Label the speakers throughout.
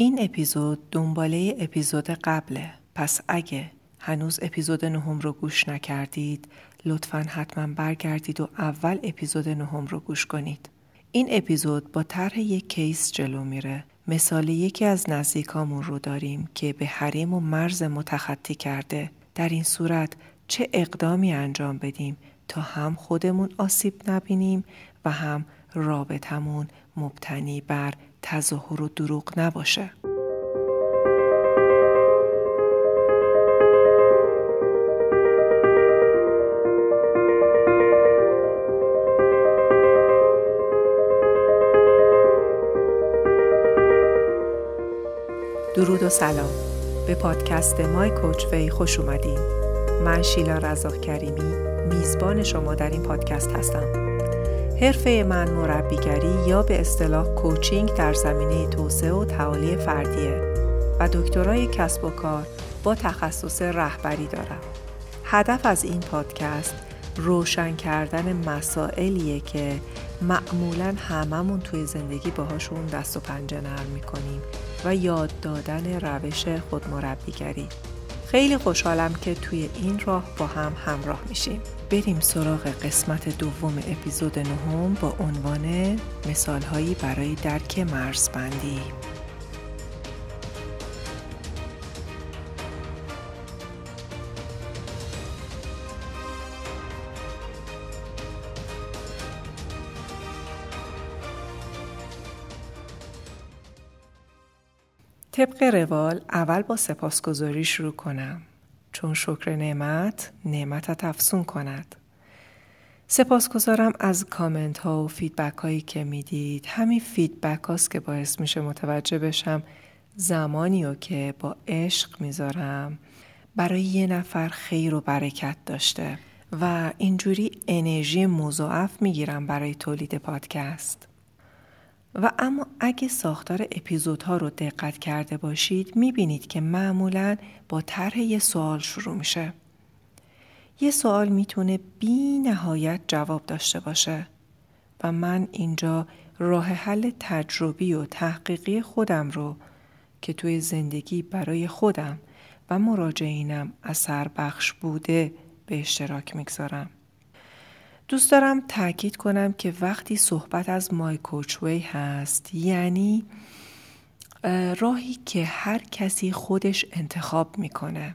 Speaker 1: این اپیزود دنباله اپیزود قبله پس اگه هنوز اپیزود نهم رو گوش نکردید لطفا حتما برگردید و اول اپیزود نهم رو گوش کنید. این اپیزود با طرح یک کیس جلو میره. مثال یکی از نزدیکامون رو داریم که به حریم و مرز متخطی کرده. در این صورت چه اقدامی انجام بدیم تا هم خودمون آسیب نبینیم و هم رابطمون مبتنی بر تظاهر و دروغ نباشه. درود و سلام. به پادکست مای کوچ وی خوش اومدین. من شیلا رزاق کریمی میزبان شما در این پادکست هستم. حرفه من مربیگری یا به اصطلاح کوچینگ در زمینه توسعه و تعالی فردیه و دکترای کسب و کار با تخصص رهبری دارم. هدف از این پادکست روشن کردن مسائلیه که معمولا هممون توی زندگی باهاشون دست و پنجه نرم می‌کنیم و یاد دادن روش خودمربیگری خیلی خوشحالم که توی این راه با هم همراه میشیم. بریم سراغ قسمت دوم اپیزود نهم با عنوان مثالهایی برای درک مرزبندی. طبق روال اول با سپاسگزاری شروع کنم. چون شکر نعمت نعمتت افزون کند. سپاسگزارم از کامنت ها و feedback هایی که می‌دید. همین feedback هاست که باعث میشه متوجه بشم زمانی رو که با عشق می‌ذارم برای یه نفر خیر و برکت داشته و اینجوری انرژی مضاعف می‌گیرم برای تولید پادکست. و اما اگه ساختار اپیزودها رو دقت کرده باشید می‌بینید که معمولا با طرح یه سوال شروع میشه. یه سوال می‌تونه بی نهایت جواب داشته باشه و من اینجا راه حل تجربی و تحقیقی خودم رو که توی زندگی برای خودم و مراجعینم اثر بخش بوده به اشتراک می‌گذارم. دوست دارم تاکید کنم که وقتی صحبت از مای کوچوی هست یعنی راهی که هر کسی خودش انتخاب می‌کنه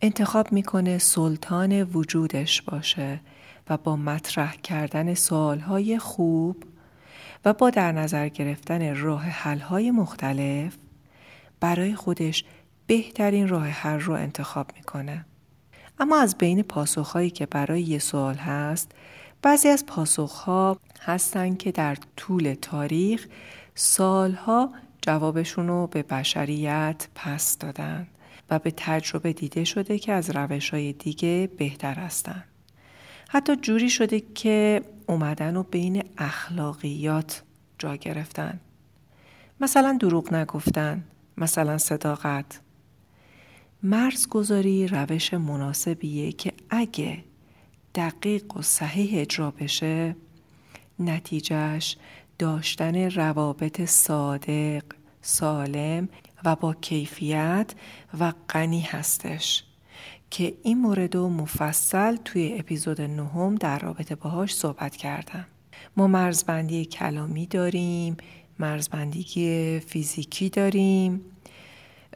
Speaker 1: انتخاب می‌کنه سلطان وجودش باشه و با مطرح کردن سوالهای خوب و با در نظر گرفتن راه حلهای مختلف برای خودش بهترین راه حل رو انتخاب می‌کنه. اما از بین پاسخهایی که برای یه سوال هست بعضی از پاسخها هستند که در طول تاریخ سالها جوابشون رو به بشریت پس دادن و به تجربه دیده شده که از روش های دیگه بهتر هستند. حتی جوری شده که اومدن و بین اخلاقیات جا گرفتن. مثلا دروغ نگفتن، مثلا صداقت. مرزگذاری روش مناسبیه که اگه دقیق و صحیح اجرا بشه نتیجهش داشتن روابط صادق، سالم و با کیفیت و غنی هستش که این مورد و مفصل توی اپیزود نهم در رابطه باهاش صحبت کردم. ما مرزبندی کلامی داریم، مرزبندی فیزیکی داریم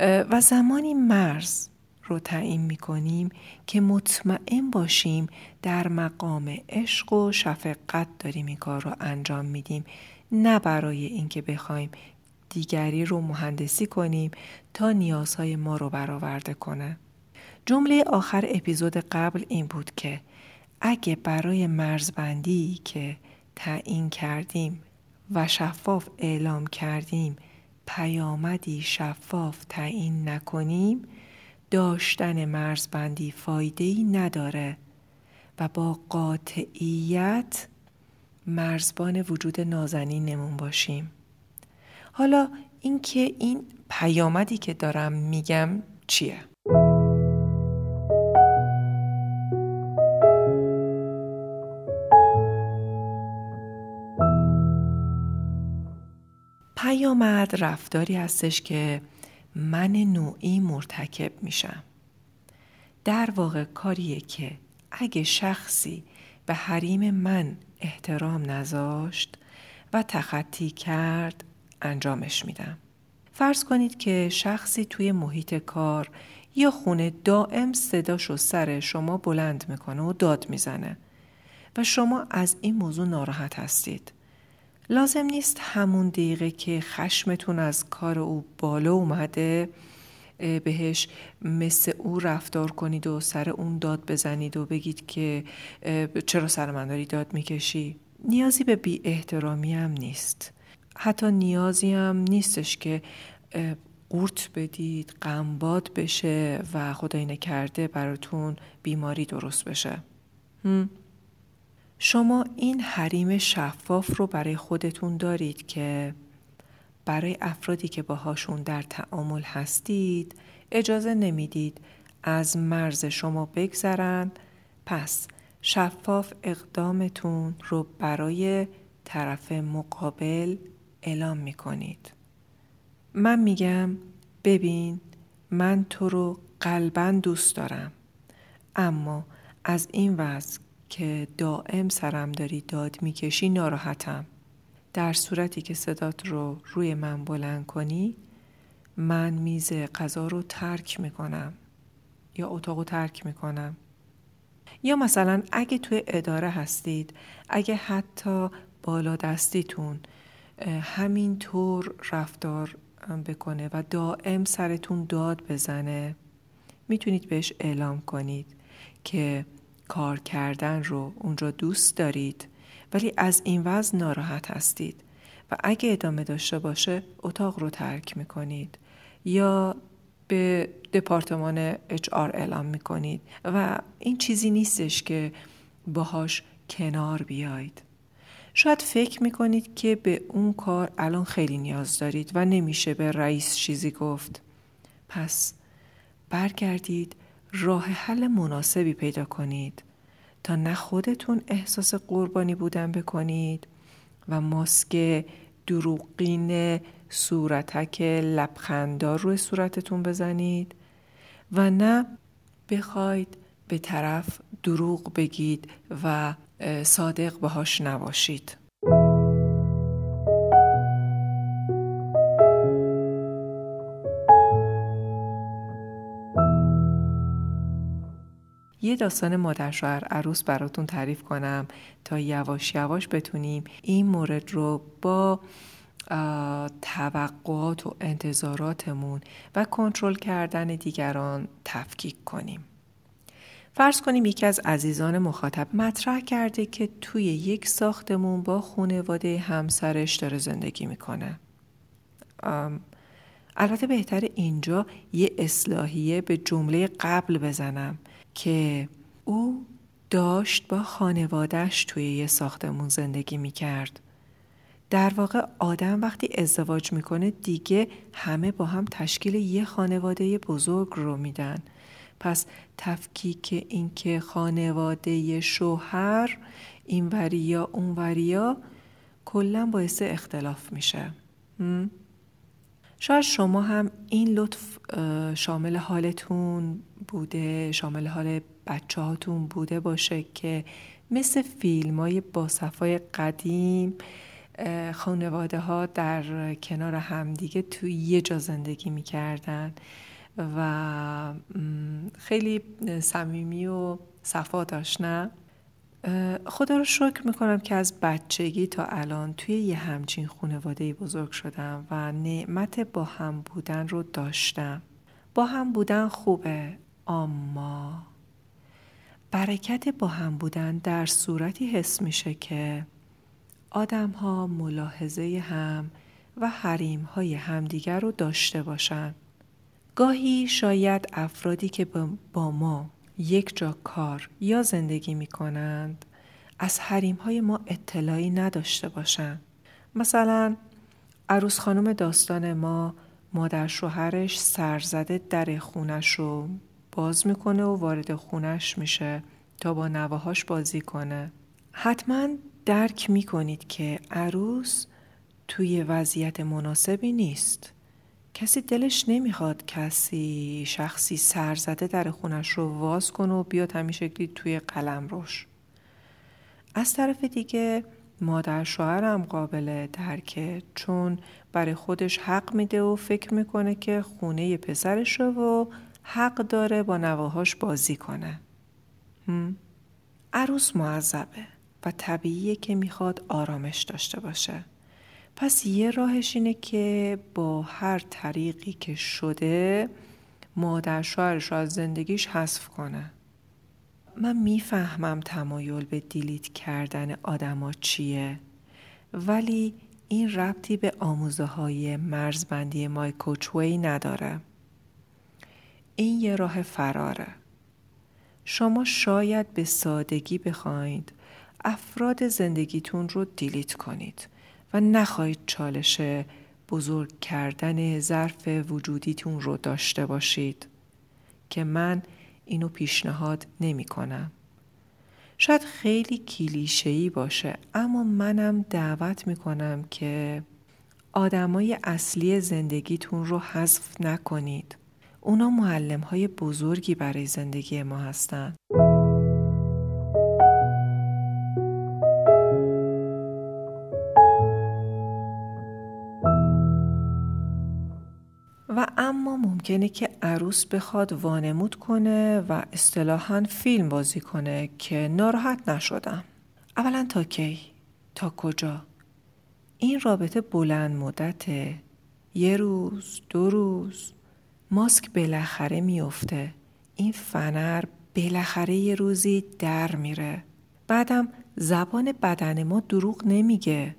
Speaker 1: و زمانی مرز رو تعیین می کنیم که مطمئن باشیم در مقام عشق و شفقت داریم این کار رو انجام میدیم نه برای اینکه بخوایم دیگری رو مهندسی کنیم تا نیازهای ما رو برآورده کنه. جمله آخر اپیزود قبل این بود که اگه برای مرزبندی که تعیین کردیم و شفاف اعلام کردیم پیامدی شفاف تعیین نکنیم داشتن مرزبندی فایده ای نداره و با قاطعیت مرزبان وجود نمون باشیم. حالا اینکه این پیامدی که دارم میگم چیه؟ نومد رفتاری هستش که من نوعی مرتکب میشم در واقع کاریه که اگه شخصی به حریم من احترام نذاشت و تخطی کرد انجامش میدم فرض کنید که شخصی توی محیط کار یا خونه دائم صداشو سر شما بلند می‌کنه و داد می‌زنه و شما از این موضوع ناراحت هستید. لازم نیست همون دقیقه که خشمتون از کار او بالا اومده بهش مثل او رفتار کنید و سر اون داد بزنید و بگید که چرا سر من داری داد می‌کشی؟ نیازی به بی احترامی هم نیست. حتی نیازی هم نیستش که قورت بدید قنباد بشه و خدای نکرده براتون بیماری درست بشه. شما این حریم شفاف رو برای خودتون دارید که برای افرادی که باهاشون در تعامل هستید اجازه نمی‌دید از مرز شما بگذرن پس شفاف اقدامتون رو برای طرف مقابل اعلام می کنید. من میگم ببین من تو رو قلبا دوست دارم اما از این وضع که دائم سرم داری داد می‌کشی ناراحتم. در صورتی که صدات رو روی من بلند کنی من میز غذا رو ترک می‌کنم. یا اتاق رو ترک می‌کنم. یا مثلا اگه توی اداره هستید اگه حتی بالا دستیتون همینطور رفتار بکنه و دائم سرتون داد بزنه می‌تونید بهش اعلام کنید که کار کردن رو اونجا دوست دارید ولی از این وضع ناراحت هستید و اگه ادامه داشته باشه اتاق رو ترک می‌کنید یا به دپارتمان آر اعلام می‌کنید و این چیزی نیستش که باهاش کنار بیاید. شاید فکر می‌کنید که به اون کار الان خیلی نیاز دارید و نمیشه به رئیس چیزی گفت. پس برگردید راه حل مناسبی پیدا کنید تا نه خودتون احساس قربانی بودن بکنید و ماسک دروغین صورتک لبخندار روی صورتتون بزنید و نه بخواید به طرف دروغ بگید و صادق باهاش نباشید. یه داستان مادر شوهر عروس براتون تعریف کنم تا یواش یواش بتونیم این مورد رو با توقعات و انتظاراتمون و کنترل کردن دیگران تفکیک کنیم. فرض کنیم یکی از عزیزان مخاطب مطرح کرده که توی یک ساختمون با خانواده همسرش داره زندگی می‌کنه. البته بهتر اینجا یه اصلاحیه به جمله قبل بزنم که او داشت با خانوادهش توی یه ساختمون زندگی می‌کرد. در واقع آدم وقتی ازدواج می‌کنه دیگه همه با هم تشکیل یه خانواده بزرگ رو میدن. پس تفکیک اینکه خانواده شوهر این وریا اون وریا کلا باعث اختلاف میشه. شاید شما هم این لطف شامل حالتون بوده شامل حال بچه هاتون بوده باشه که مثل فیلم های با صفای قدیم خانواده ها در کنار همدیگه توی یه جا زندگی می‌کردن و خیلی صمیمی و صفا داشت خدا رو شکر می‌کنم که از بچگی تا الان توی یه همچین خانواده بزرگ شدم و نعمت با هم بودن رو داشتم با هم بودن خوبه اما برکت با هم بودن در صورتی حس میشه که آدم ها ملاحظه هم و حریم های همدیگر رو داشته باشند. گاهی شاید افرادی که با ما یک جا کار یا زندگی می کنند از حریم های ما اطلاعی نداشته باشند. مثلا عروس خانم داستان ما مادر شوهرش سرزده در خونش رو باز می‌کنه و وارد خونش میشه تا با نواهاش بازی کنه حتما درک می‌کنید که عروس توی وضعیت مناسبی نیست کسی دلش نمی‌خواد کسی شخصی سرزده در خونش رو واز کنه و بیاد همین شکلی توی قلم روش از طرف دیگه مادر شوهرم قابل درکه چون برای خودش حق میده و فکر می‌کنه که خونه پسرش رو و حق داره با نواهاش بازی کنه. عروس معذبه و طبیعیه که می‌خواد آرامش داشته باشه. پس یه راهش اینه که با هر طریقی که شده مادر شوهرش از زندگیش حذف کنه. من می‌فهمم تمایل به دیلیت کردن آدما چیه ولی این ربطی به آموزه های مرزبندی مایکوچوی نداره. این یه راه فراره. شما شاید به سادگی بخواید افراد زندگیتون رو دیلیت کنید. و نخواهید چالش بزرگ کردن ظرف وجودیتون رو داشته باشید که من اینو پیشنهاد نمی کنم. شاید خیلی کلیشه‌ای باشه اما منم دعوت می کنم که آدمای اصلی زندگیتون رو حذف نکنید. اونا معلم های بزرگی برای زندگی ما هستند. ممکنه که عروس بخواد وانمود کنه و اصطلاحا فیلم بازی کنه که ناراحت نشدم. اولا تا کی؟ تا کجا؟ این رابطه بلند مدته. یه روز، دو روز، ماسک بالاخره میفته. این فنر بالاخره یه روزی در میره. بعدم زبان بدن ما دروغ نمیگه.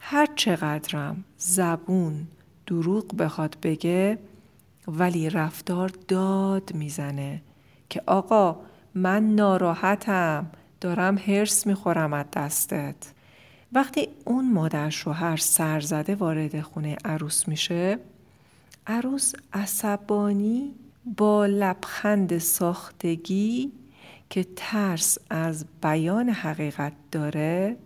Speaker 1: هر چقدرم زبون دروغ بخواد بگه ولی رفتار داد می‌زنه که آقا من ناراحتم دارم هرس می‌خورم از دستت. وقتی اون مادر شوهر سرزده وارد خونه عروس میشه عروس عصبانی با لبخند ساختگی که ترس از بیان حقیقت داره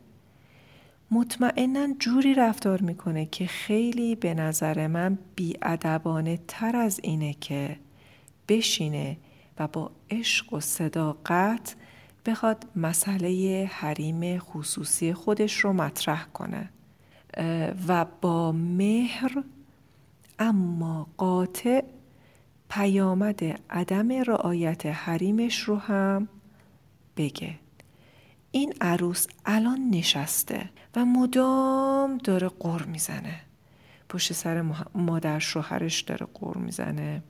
Speaker 1: مطمئنا جوری رفتار می‌کنه که خیلی به نظر من بیادبانه تر از اینه که بشینه و با عشق و صداقت بخواد مسئله حریم خصوصی خودش رو مطرح کنه. و با مهر اما قاطع پیامد عدم رعایت حریمش رو هم بگه. این عروس الان نشسته. مدام داره قر می‌زنه. پشت سر مادر شوهرش داره قر می‌زنه.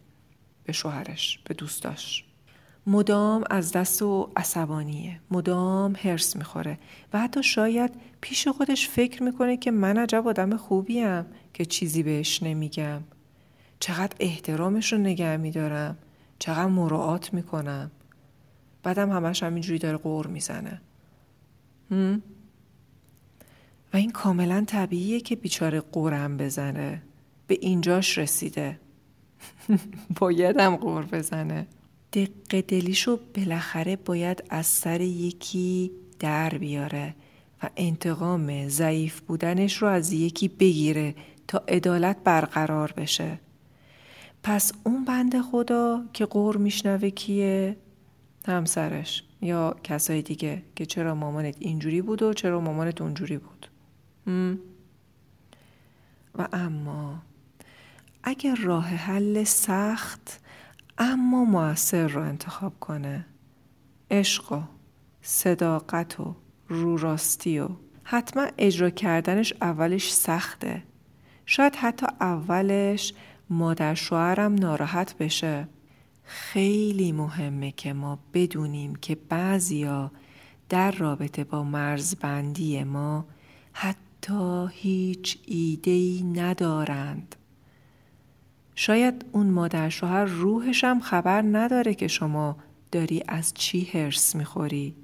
Speaker 1: به شوهرش به دوستاش. مدام از دست و عصبانیه. مدام هرس می‌خوره. و حتی شاید پیش خودش فکر می‌کنه که من عجب آدم خوبیم که چیزی بهش نمیگم. چقدر احترامش رو نگه میدارم. چقدر مراعات می‌کنم. بعدم همش همینجوری داره قور می‌زنه. و این کاملا طبیعیه که بیچاره قورم بزنه. به اینجاش رسیده. بایدم قور بزنه. دق دلیشو بالاخره باید از سر یکی در بیاره و انتقام ضعیف بودنش رو از یکی بگیره تا عدالت برقرار بشه. پس اون بند خدا که قور میشنوه کیه؟ همسرش یا کسای دیگه که چرا مامانت اینجوری بود و چرا مامانت اونجوری بود؟ و اما اگر راه حل سخت اما موثر رو انتخاب کنه. عشق و صداقت و رو راستی و حتما اجرا کردنش اولش سخته. شاید حتی اولش مادر شوهرم ناراحت بشه. خیلی مهمه که ما بدونیم که بعضیا در رابطه با مرزبندی ما حتی هیچ ایدهی ندارند. شاید اون مادر شوهر روحش هم خبر نداره که شما داری از چی هرس می‌خوری.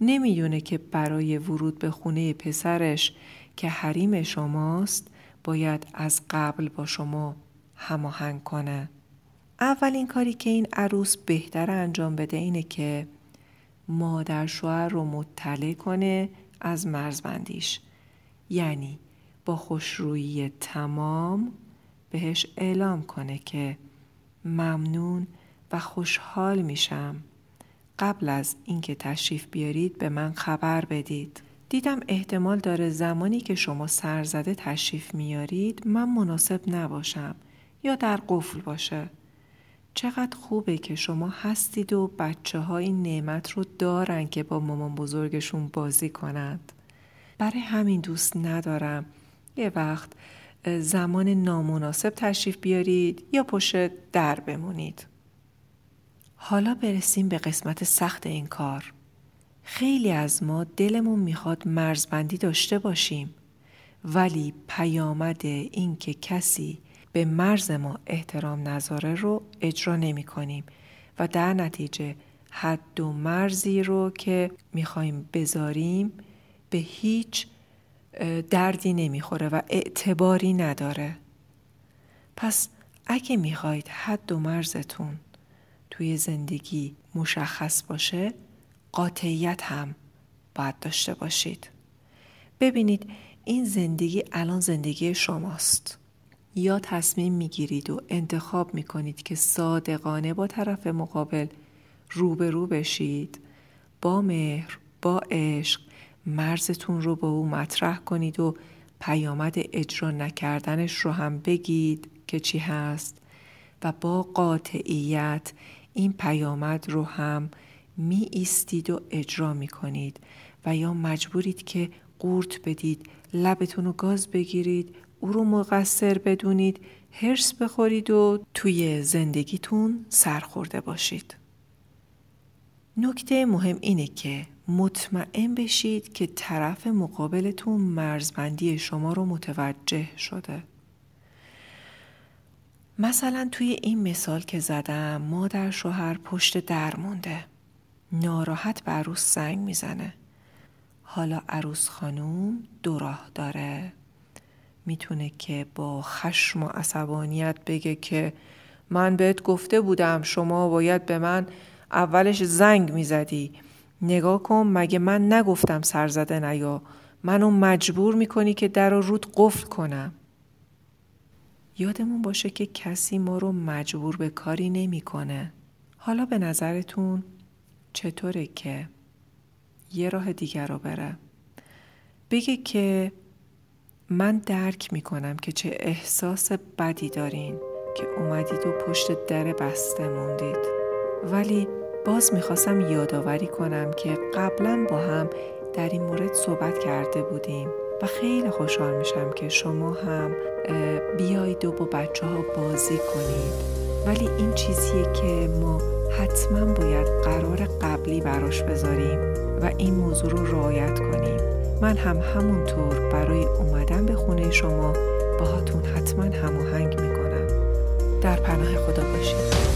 Speaker 1: نمی‌دونه که برای ورود به خونه پسرش که حریم شماست باید از قبل با شما هماهنگ کنه. اولین کاری که این عروس بهتر انجام بده اینه که مادر شوهر رو مطلع کنه از مرزبندیش یعنی با خوشرویی تمام بهش اعلام کنه که ممنون و خوشحال میشم. قبل از اینکه تشریف بیارید به من خبر بدید. دیدم احتمال داره زمانی که شما سرزده تشریف میارید من مناسب نباشم یا در قفل باشه. چقدر خوبه که شما هستید و بچه های نعمت رو دارن که با مامان بزرگشون بازی کنند. برای همین دوست ندارم. یه وقت زمان نامناسب تشریف بیارید یا پشت در بمونید. حالا برسیم به قسمت سخت این کار. خیلی از ما دلمون می‌خواد مرزبندی داشته باشیم ولی پیامد این که کسی به مرز ما احترام نذاره رو اجرا نمی کنیم و در نتیجه حد و مرزی رو که می‌خوایم بذاریم به هیچ دردی نمی‌خوره و اعتباری نداره. پس اگه می‌خواید حد و مرزتون توی زندگی مشخص باشه قاطعیت هم باید داشته باشید. ببینید این زندگی الان زندگی شماست. یا تصمیم می‌گیرید و انتخاب می‌کنید که صادقانه با طرف مقابل روبرو بشید با مهر با عشق مرزتون رو با او مطرح کنید و پیامد اجرا نکردنش رو هم بگید که چی هست. و با قاطعیت این پیامد رو هم می ایستید و اجرا می کنید. و یا مجبورید که قورت بدید لبتون رو گاز بگیرید او رو مقصر بدونید هرس بخورید و توی زندگیتون سرخورده باشید. نکته مهم اینه که مطمئن بشید که طرف مقابلتون مرزبندی شما رو متوجه شده. مثلا توی این مثال که زدم مادر شوهر پشت در مونده. ناراحت به عروس زنگ می‌زنه. حالا عروس خانوم دو راه داره. می‌تونه که با خشم و عصبانیت بگه که من بهت گفته بودم شما باید به من اولش زنگ می‌زدی. نگاه کن مگه من نگفتم سرزده نیا. منو مجبور می‌کنی که در رو رود قفل کنم. یادمون باشه که کسی ما رو مجبور به کاری نمی‌کنه. حالا به نظرتون چطوره که یه راه دیگر رو بره؟ بگه که من درک می‌کنم که چه احساس بدی دارین که اومدید و پشت در بسته موندید. ولی باز می‌خواستم یادآوری کنم که قبلا با هم در این مورد صحبت کرده بودیم و خیلی خوشحال میشم که شما هم بیایید و با بچه ها بازی کنید. ولی این چیزیه که ما حتما باید قرار قبلی براش بذاریم و این موضوع رو رعایت کنیم. من هم همونطور برای اومدن به خونه شما باهاتون حتما هماهنگ می‌کنم. در پناه خدا باشید.